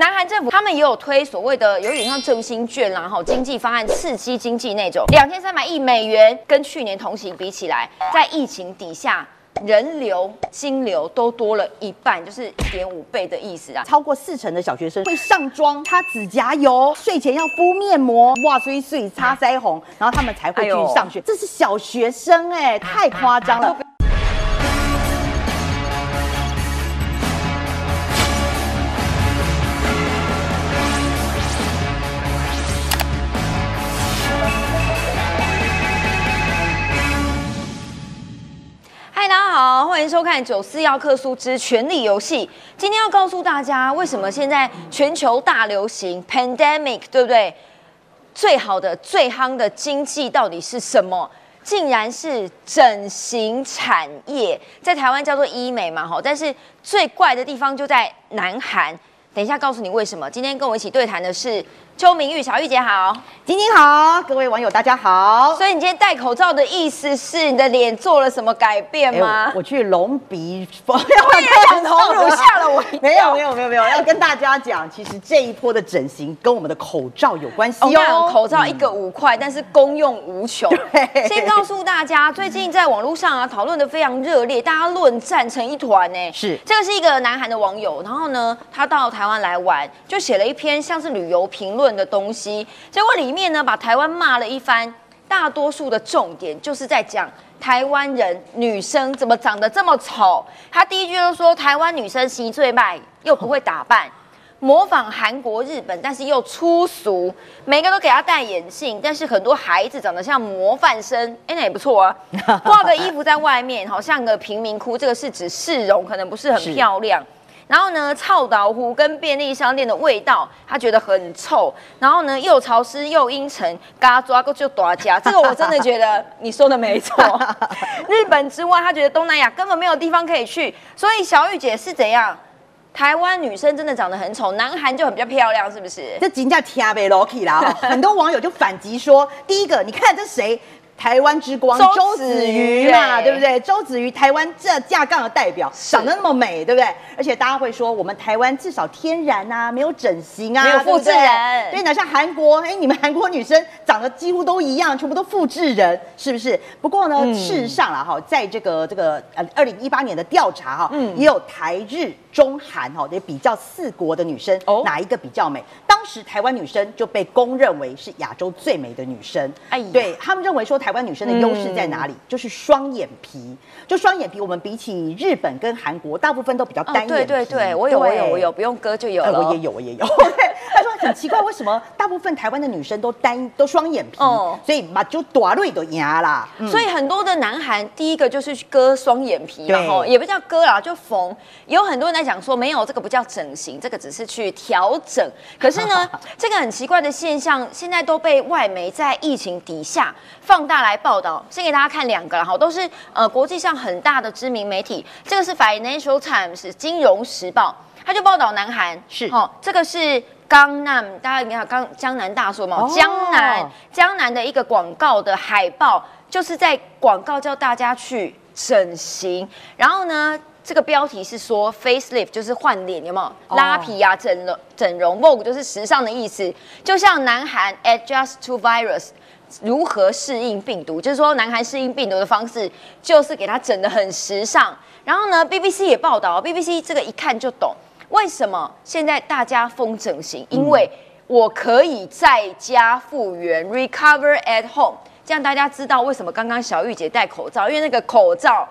南韩政府他们也有推所谓的有点像振兴券啦，哈，经济方案刺激经济那种，两千三百亿美元，跟去年同期比起来，在疫情底下。人流、金流都多了一半，就是一点五倍的意思啊！超过四成的小学生会上妆、擦指甲油，睡前要敷面膜，哇，睡睡擦腮红，然后他们才会去上学。这是小学生哎，太夸张了。收看《九四要克苏之权力游戏》。今天要告诉大家，为什么现在全球大流行 （pandemic） 对不对？最好的、最夯的经济到底是什么？竟然是整形产业，在台湾叫做医美嘛，吼。但是最怪的地方就在南韩。等一下告诉你为什么。今天跟我一起对谈的是。邱明玉，小玉姐好，晶晶好，各位网友大家好。所以你今天戴口罩的意思是你的脸做了什么改变吗？我去隆鼻，我也很投入，吓了我。没有没有没有没有，要跟大家讲，其实这一波的整形跟我们的口罩有关系哦。口罩一个五块，但是功用无穷。先告诉大家，最近在网络上啊讨论的非常热烈，大家论战成一团呢。是，这个是一个南韩的网友，然后呢，他到台湾来玩，就写了一篇像是旅游评论。的东西，结果里面呢把台湾骂了一番，大多数的重点就是在讲台湾人女生怎么长得这么丑。他第一句就说台湾女生心最卖，又不会打扮，模仿韩国、日本，但是又粗俗，每个都给他戴眼镜，但是很多孩子长得像模范生，哎那也不错啊，挂个衣服在外面，好像个贫民窟，这个是指市容，可能不是很漂亮。然后呢，臭岛湖跟便利商店的味道，他觉得很臭。然后呢，又潮湿又阴沉，嘎抓个就大家。这个我真的觉得你说的没错。日本之外，他觉得东南亚根本没有地方可以去。所以小玉姐是怎样？台湾女生真的长得很丑，南韩就很比较漂亮，是不是？这真叫天贝 lucky 啦！很多网友就反击说，第一个，你看这谁？台湾之光周子瑜嘛，对不对？周子瑜，台湾这架杠的代表，长得那么美，对不对？而且大家会说，我们台湾至少天然啊，没有整形啊，没有复制人。对，哪像韩国，哎，你们韩国女生长得几乎都一样，全部都复制人，是不是？不过呢，事实上啦，哈，在这个这个呃二零一八年的调查哈，嗯，也有台日中韩哈，也比较四国的女生，哦，哪一个比较美？当时台湾女生就被公认为是亚洲最美的女生，哎，对他们认为说台。台湾女生的优势在哪里？就是双眼皮。就双眼皮，我们比起日本跟韩国，大部分都比较单眼皮。对对对，我有我有我有，不用割就有了。我也有我也有。很奇怪，为什么 大部分台湾的女生都单都双眼皮？哦，所以嘛就短瑞都牙啦。所以很多的男韩第一个就是割双眼皮，然后也不叫割啦，就缝。有很多人在讲说，没有这个不叫整形，这个只是去调整。可是呢，这个很奇怪的现象，现在都被外媒在疫情底下放大。来报道，先给大家看两个了哈，都是呃国际上很大的知名媒体。这个是 Financial Times 金融时报，他就报道南韩是哈，这个是江南，大家你看江江南大叔嘛，江南江南的一个广告的海报，就是在广告叫大家去整形。然后呢，这个标题是说 Facelift 就是换脸，有没有拉皮啊、整容整容？Vogue 就是时尚的意思，就像南韩 Adjust to Virus。如何适应病毒？就是说，南韩适应病毒的方式，就是给它整的很时尚。然后呢，BBC 也报道，BBC 这个一看就懂，为什么现在大家疯整形？因为我可以在家复原，recover at home。这样大家知道为什么刚刚小玉姐戴口罩，因为那个口罩，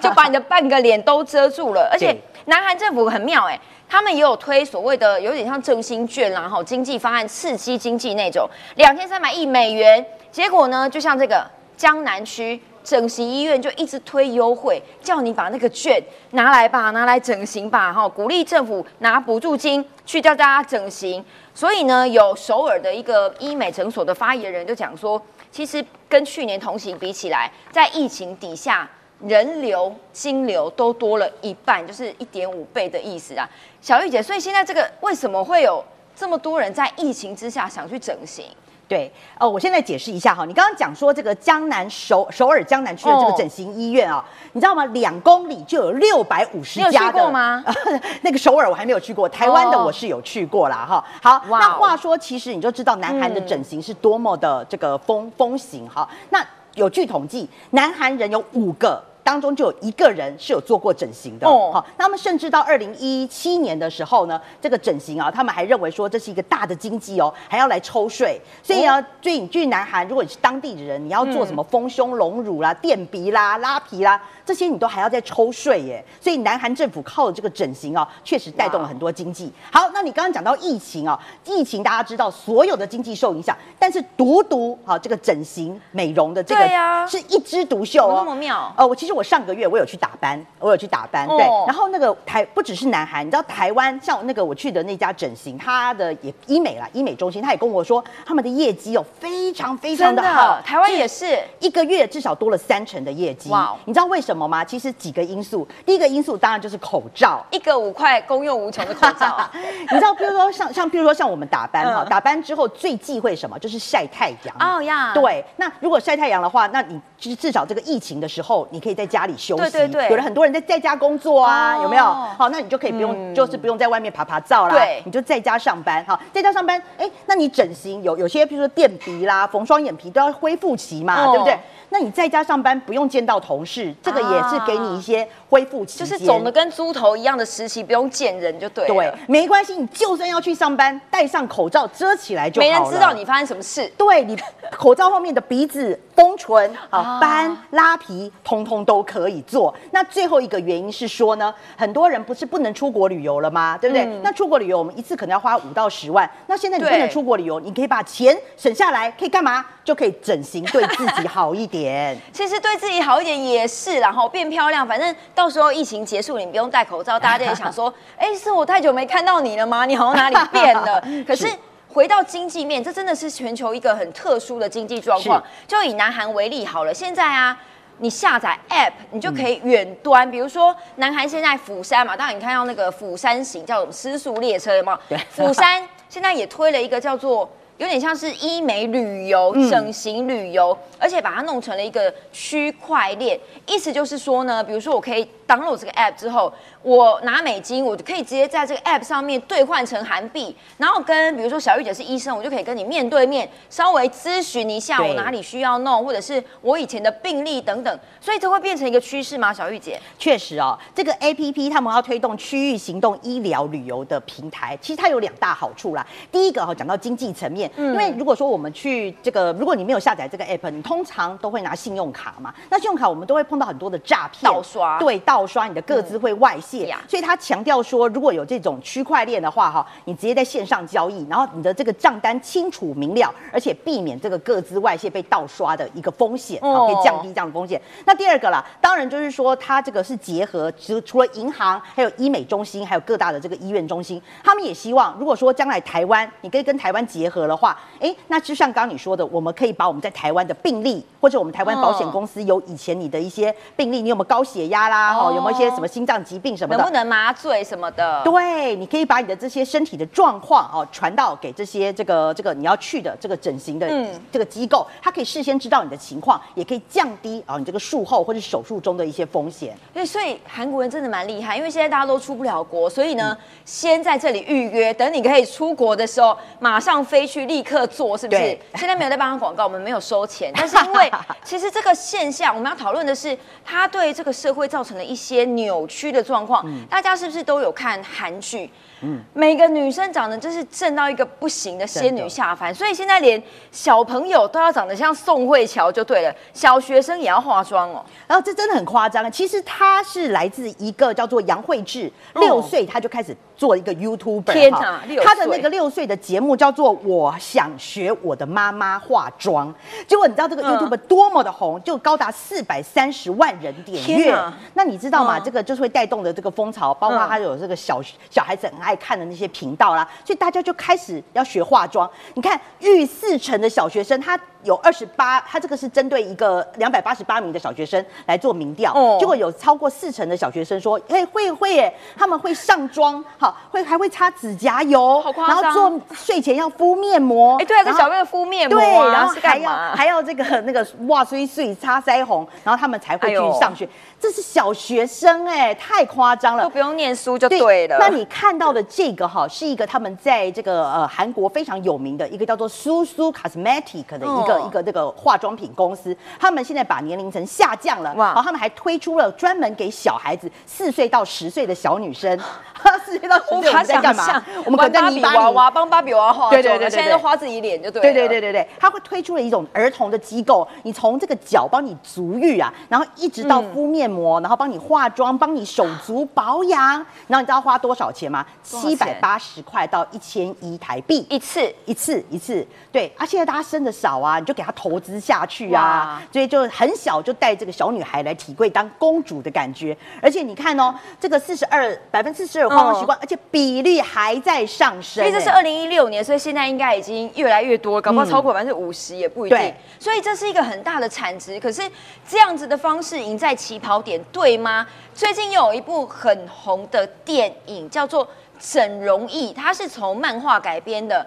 就把你的半个脸都遮住了。而且南韩政府很妙，哎。他们也有推所谓的有点像振兴券啦，哈，经济方案刺激经济那种，两千三百亿美元。结果呢，就像这个江南区整形医院就一直推优惠，叫你把那个券拿来吧，拿来整形吧，哈，鼓励政府拿补助金去叫大家整形。所以呢，有首尔的一个医美诊所的发言人就讲说，其实跟去年同期比起来，在疫情底下。人流、金流都多了一半，就是一点五倍的意思啊，小玉姐。所以现在这个为什么会有这么多人在疫情之下想去整形？对，哦，我现在解释一下哈，你刚刚讲说这个江南首首尔江南区的这个整形医院啊，你知道吗？两公里就有六百五十你有家的去过吗？那个首尔我还没有去过，台湾的我是有去过啦哈。好，那话说，其实你就知道南韩的整形是多么的这个风风行哈。那有据统计，南韩人有五个。当中就有一个人是有做过整形的，哦。好，那么甚至到二零一七年的时候呢，这个整形啊，他们还认为说这是一个大的经济哦，还要来抽税，所以呢，所以你去南韩，如果你是当地的人，你要做什么丰胸隆乳啦、垫鼻啦、拉皮啦，这些你都还要再抽税耶，所以南韩政府靠这个整形啊，确实带动了很多经济。好，那你刚刚讲到疫情啊，疫情大家知道所有的经济受影响，但是独独啊这个整形美容的这个是一枝独秀哦，那么妙？呃，我其实我上个月我有去打班，我有去打班，哦对。然后那个台不只是南韩，你知道台湾像那个我去的那家整形，他的也医美啦，医美中心，他也跟我说他们的业绩哦非常非常真的的好，台湾也是。一个月至少多了三成的业绩。哇哦你知道为什么吗？其实几个因素，第一个因素当然就是口罩。一个五块公用无穷的口罩，你知道，譬如说像像，譬如说像我们打班哈，嗯打班之后最忌讳什么？就是晒太阳。哦呀，对，那如果晒太阳的话，那你就是至少这个疫情的时候，你可以在家里休息。对对对有的很多人在在家工作啊，哦有没有？好，那你就可以不用，嗯就是不用在外面爬爬照啦。对你就在家上班。好，在家上班，哎，那你整形有有些，譬如说垫鼻啦、缝双眼皮都要恢复期嘛，哦对不对？那你在家上班不用见到同事，这个也是给你一些恢复期间。就是肿的跟猪头一样的时期，不用见人就对了。对，没关系，你就算要去上班，戴上口罩遮起来就。没人知道你发生什么事。对你口罩后面的鼻子、丰唇、啊啊斑、拉皮，通通都可以做。那最后一个原因是说呢，很多人不是不能出国旅游了吗？对不对？嗯那出国旅游我们一次可能要花五到十万，那现在你不能出国旅游，你可以把钱省下来，可以干嘛？就可以整形，对自己好一点。其实对自己好一点也是，然后变漂亮。反正到时候疫情结束，你不用戴口罩，大家就会想说：哎，是我太久没看到你了吗？你好像哪里变了？可是。回到经济面，这真的是全球一个很特殊的经济状况。就以南韩为例好了，现在啊，你下载 App，你就可以远端，比如说南韩现在釜山嘛，当然你看到那个釜山行叫什么私速列车，有没有？对釜山现在也推了一个叫做。有点像是医美旅游、嗯整形旅游，而且把它弄成了一个区块链。意思就是说呢，比如说我可以 download 这个 app 之后，我拿美金，我就可以直接在这个 app 上面兑换成韩币，然后跟比如说小玉姐是医生，我就可以跟你面对面稍微咨询一下我哪里需要弄，或者是我以前的病例等等。所以这会变成一个趋势吗？小玉姐？确实哦，这个 A P P 他们要推动区域行动医疗旅游的平台，其实它有两大好处啦。第一个哈、讲到经济层面，因为如果说我们去这个，如果你没有下载这个 app，你通常都会拿信用卡嘛，那信用卡我们都会碰到很多的诈骗、盗刷对，盗刷，你的个资会外泄，呀所以他强调说，如果有这种区块链的话哈，你直接在线上交易，然后你的这个账单清楚明了，而且避免这个个资外泄被盗刷的一个风险，哦，可以降低这样的风险。那第二个啦，当然就是说，它这个是结合，除除了银行，还有医美中心，还有各大的这个医院中心，他们也希望，如果说将来台湾你可以跟台湾结合的话，哎，那就像刚刚你说的，我们可以把我们在台湾的病例，或者我们台湾保险公司有以前你的一些病例，你有没有高血压啦，哦有没有一些什么心脏疾病什么的能不。能麻醉什么的？对，你可以把你的这些身体的状况哦传到给这些这个这个你要去的这个整形的嗯这个机构，它可以事先知道你的情况，也可以降低啊、你这个术后或者手术中的一些风险。对，所以韩国人真的蛮厉害，因为现在大家都出不了国，所以呢，先在这里预约，等你可以出国的时候，马上飞去立刻做，是不是？现在没有在帮他广告，我们没有收钱，但是因为其实这个现象，我们要讨论的是，它对这个社会造成了一些扭曲的状况。大家是不是都有看韩剧？每个女生长得就是正到一个不行的仙女下凡，所以现在连小朋友都要长得像宋慧乔就对了，小学生也要化妆哦。然后这真的很夸张。其实她是来自一个叫做杨慧智，哦六岁她就开始做一个 YouTuber 天哈哪他的那个六岁的节目叫做《我想学我的妈妈化妆》，结果你知道这个嗯 YouTube 多么的红，就高达四百三十万人点阅。那你知道吗？嗯这个就是会带动的这个风潮，包括嗯他有这个小小孩子很爱看的那些频道啦，所以大家就开始要学化妆。你看，逾四成的小学生他有二十八，他这个是针对一个两百八十八名的小学生来做民调，哦结果有超过四成的小学生说，哎、会会耶，他们会上妆，好，会还会擦指甲油，好夸然后做睡前要敷面膜，哎，对啊，跟小朋友敷面膜对，然后还要？还要这个 那个哇碎碎擦腮红，然后他们才会去上学。这是小学生哎、太夸张了都。不用念书就对了。那你看到的这个哈，是一个他们在这个呃韩国非常有名的一个叫做苏苏 Cosmetic 的一个、哦一个这个化妆品公司，他们现在把年龄层下降了，哇。然后他们还推出了专门给小孩子四岁到十岁的小女生，四岁到十岁我无法想们在干嘛？，我们可能在芭泥巴里比娃娃，帮芭比娃娃化妆，对对对。现在都花自己脸就对了。对对对对对，他会推出了一种儿童的机构，你从这个脚帮你足浴啊，然后一直到敷面膜，然后帮你化妆，帮你手足保养，然后你知道花多少钱吗？七百八十块到一千一台币。一次。一次一次，对，啊，现在大家生的少啊，你就给她投资下去啊，所以就很小就带这个小女孩来体会当公主的感觉，而且你看哦，这个四十二百分之四十二化妆习惯，而且比例还在上升、因为这是哎二零一六年，所以现在应该已经越来越多，搞不好超过百分之五十也不一定对。所以这是一个很大的产值。可是这样子的方式赢在起跑点，对吗？最近又有一部很红的电影叫做《整容艺》，它是从漫画改编的。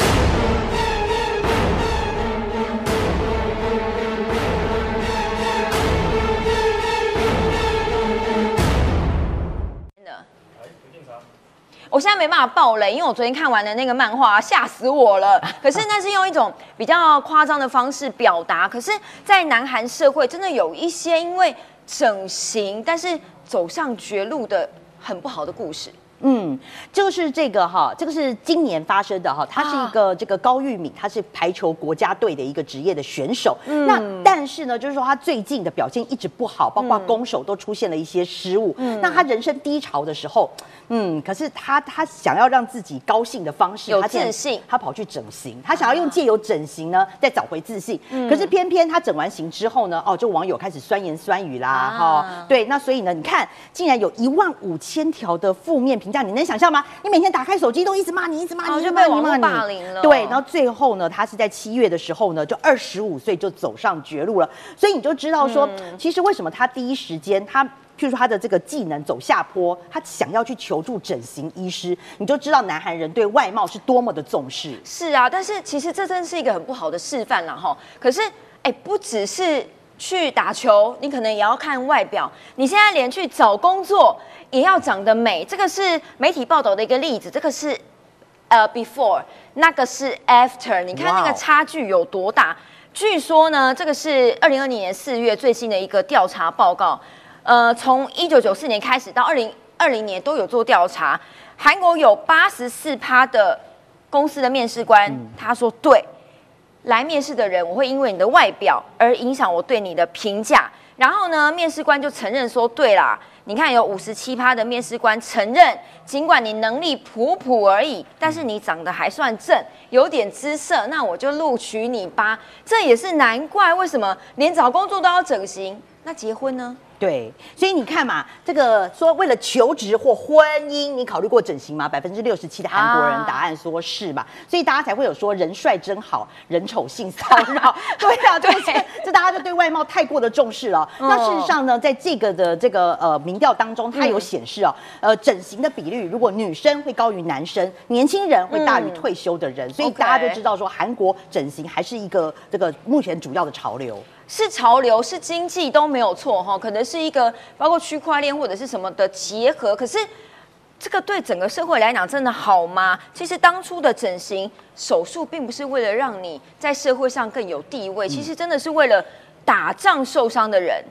我现在没办法爆雷，因为我昨天看完的那个漫画、吓死我了。可是那是用一种比较夸张的方式表达。可是，在南韩社会，真的有一些因为整形，但是走上绝路的很不好的故事。嗯，就是这个哈，这个是今年发生的哈，他是一个这个高玉敏，他是排球国家队的一个职业的选手。那但是呢，就是说他最近的表现一直不好，包括攻守都出现了一些失误。那他人生低潮的时候，嗯，可是他他想要让自己高兴的方式，有他自信。他跑去整形，他想要用借由整形呢再找回自信。可是偏偏他整完形之后呢，哦，就网友开始酸言酸语啦，哈、啊对，那所以呢，你看，竟然有一万五千条的负面评价，你能想象吗？你每天打开手机都一直骂你，一直骂你，就被网络骂你霸凌了对，然后最后呢，他是在七月的时候呢，就二十五岁就走上绝路了。所以你就知道说，嗯其实为什么他第一时间他。譬如说他的这个技能走下坡，他想要去求助整形医师，你就知道南韩人对外貌是多么的重视。是啊，但是其实这真是一个很不好的示范了哈。可是，哎，不只是去打球，你可能也要看外表。你现在连去找工作也要长得美，这个是媒体报道的一个例子。这个是呃 before，那个是 after，你看那个差距有多大？据说呢，这个是二零二零年四月最新的一个调查报告。呃，从一九九四年开始到二零二零年都有做调查，韩国有八十四趴的公司的面试官，嗯他说对，来面试的人，我会因为你的外表而影响我对你的评价。然后呢，面试官就承认说，对啦，你看有五十七趴的面试官承认，尽管你能力普普而已，但是你长得还算正，有点姿色，那我就录取你吧。这也是难怪为什么连找工作都要整形，那结婚呢？对，所以你看嘛，这个说为了求职或婚姻，你考虑过整形吗？百分之六十七的韩国人啊答案说是嘛，所以大家才会有说人帅真好，人丑性骚扰。对啊，这个对这大家就对外貌太过的重视了。那事实上呢，在这个的这个呃民调当中，它有显示哦，呃整形的比率，如果女生会高于男生，年轻人会大于嗯退休的人，所以大家就知道说韩国整形还是一个这个目前主要的潮流。是潮流，是经济都没有错哈，可能是一个包括区块链或者是什么的结合。可是这个对整个社会来讲真的好吗？其实当初的整形手术并不是为了让你在社会上更有地位，其实真的是为了打仗受伤的人。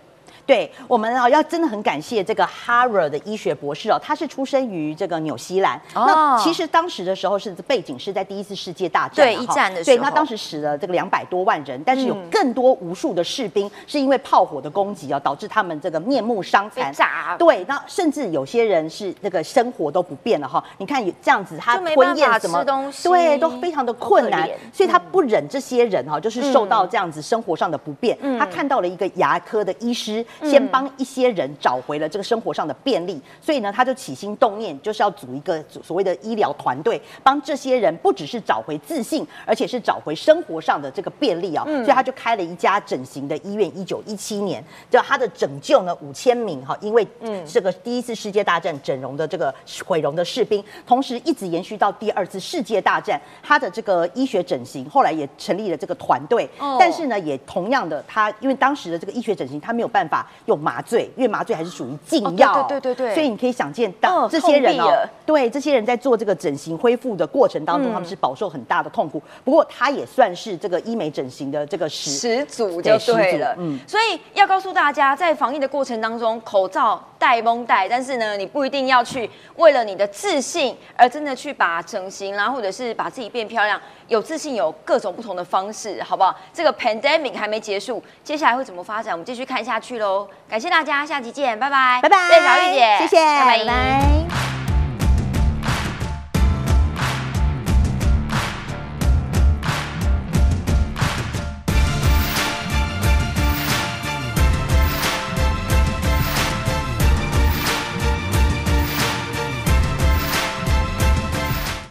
对我们啊，要真的很感谢这个 Harvard 的医学博士哦，他是出生于这个纽西兰。哦那其实当时的时候是背景是在第一次世界大战对一战的时对，候那当时死了这个两百多万人，但是有更多无数的士兵是因为炮火的攻击啊，导致他们这个面目伤被残。炸，对，那甚至有些人是那个生活都不便了哈。你看有这样子，他就没办吞咽什么吃东西对，都非常的困难所以他不忍这些人哈，就是受到这样子生活上的不便。他看到了一个牙科的医师，先帮一些人找回了这个生活上的便利，所以呢，他就起心动念，就是要组一个所谓的医疗团队，帮这些人不只是找回自信，而且是找回生活上的这个便利啊。所以他就开了一家整形的医院。一九一七年，就他的拯救呢五千名哈，因为这个第一次世界大战整容的这个毁容的士兵，同时一直延续到第二次世界大战，他的这个医学整形后来也成立了这个团队，哦。但是呢，也同样的，他因为当时的这个医学整形，他没有办法用麻醉，因为麻醉还是属于禁哦药，对对对对对所以你可以想见，当哦这些人哦对这些人在做这个整形恢复的过程当中，嗯他们是饱受很大的痛苦。不过他也算是这个医美整形的这个始始祖对就对了。嗯所以要告诉大家，在防疫的过程当中，口罩戴蒙戴，但是呢，你不一定要去为了你的自信而真的去把整形啦，或者是把自己变漂亮。有自信有各种不同的方式，好不好？这个 pandemic 还没结束，接下来会怎么发展？我们继续看下去喽。感谢大家，下期见，拜拜，拜拜，谢谢小玉姐，谢谢，拜。拜拜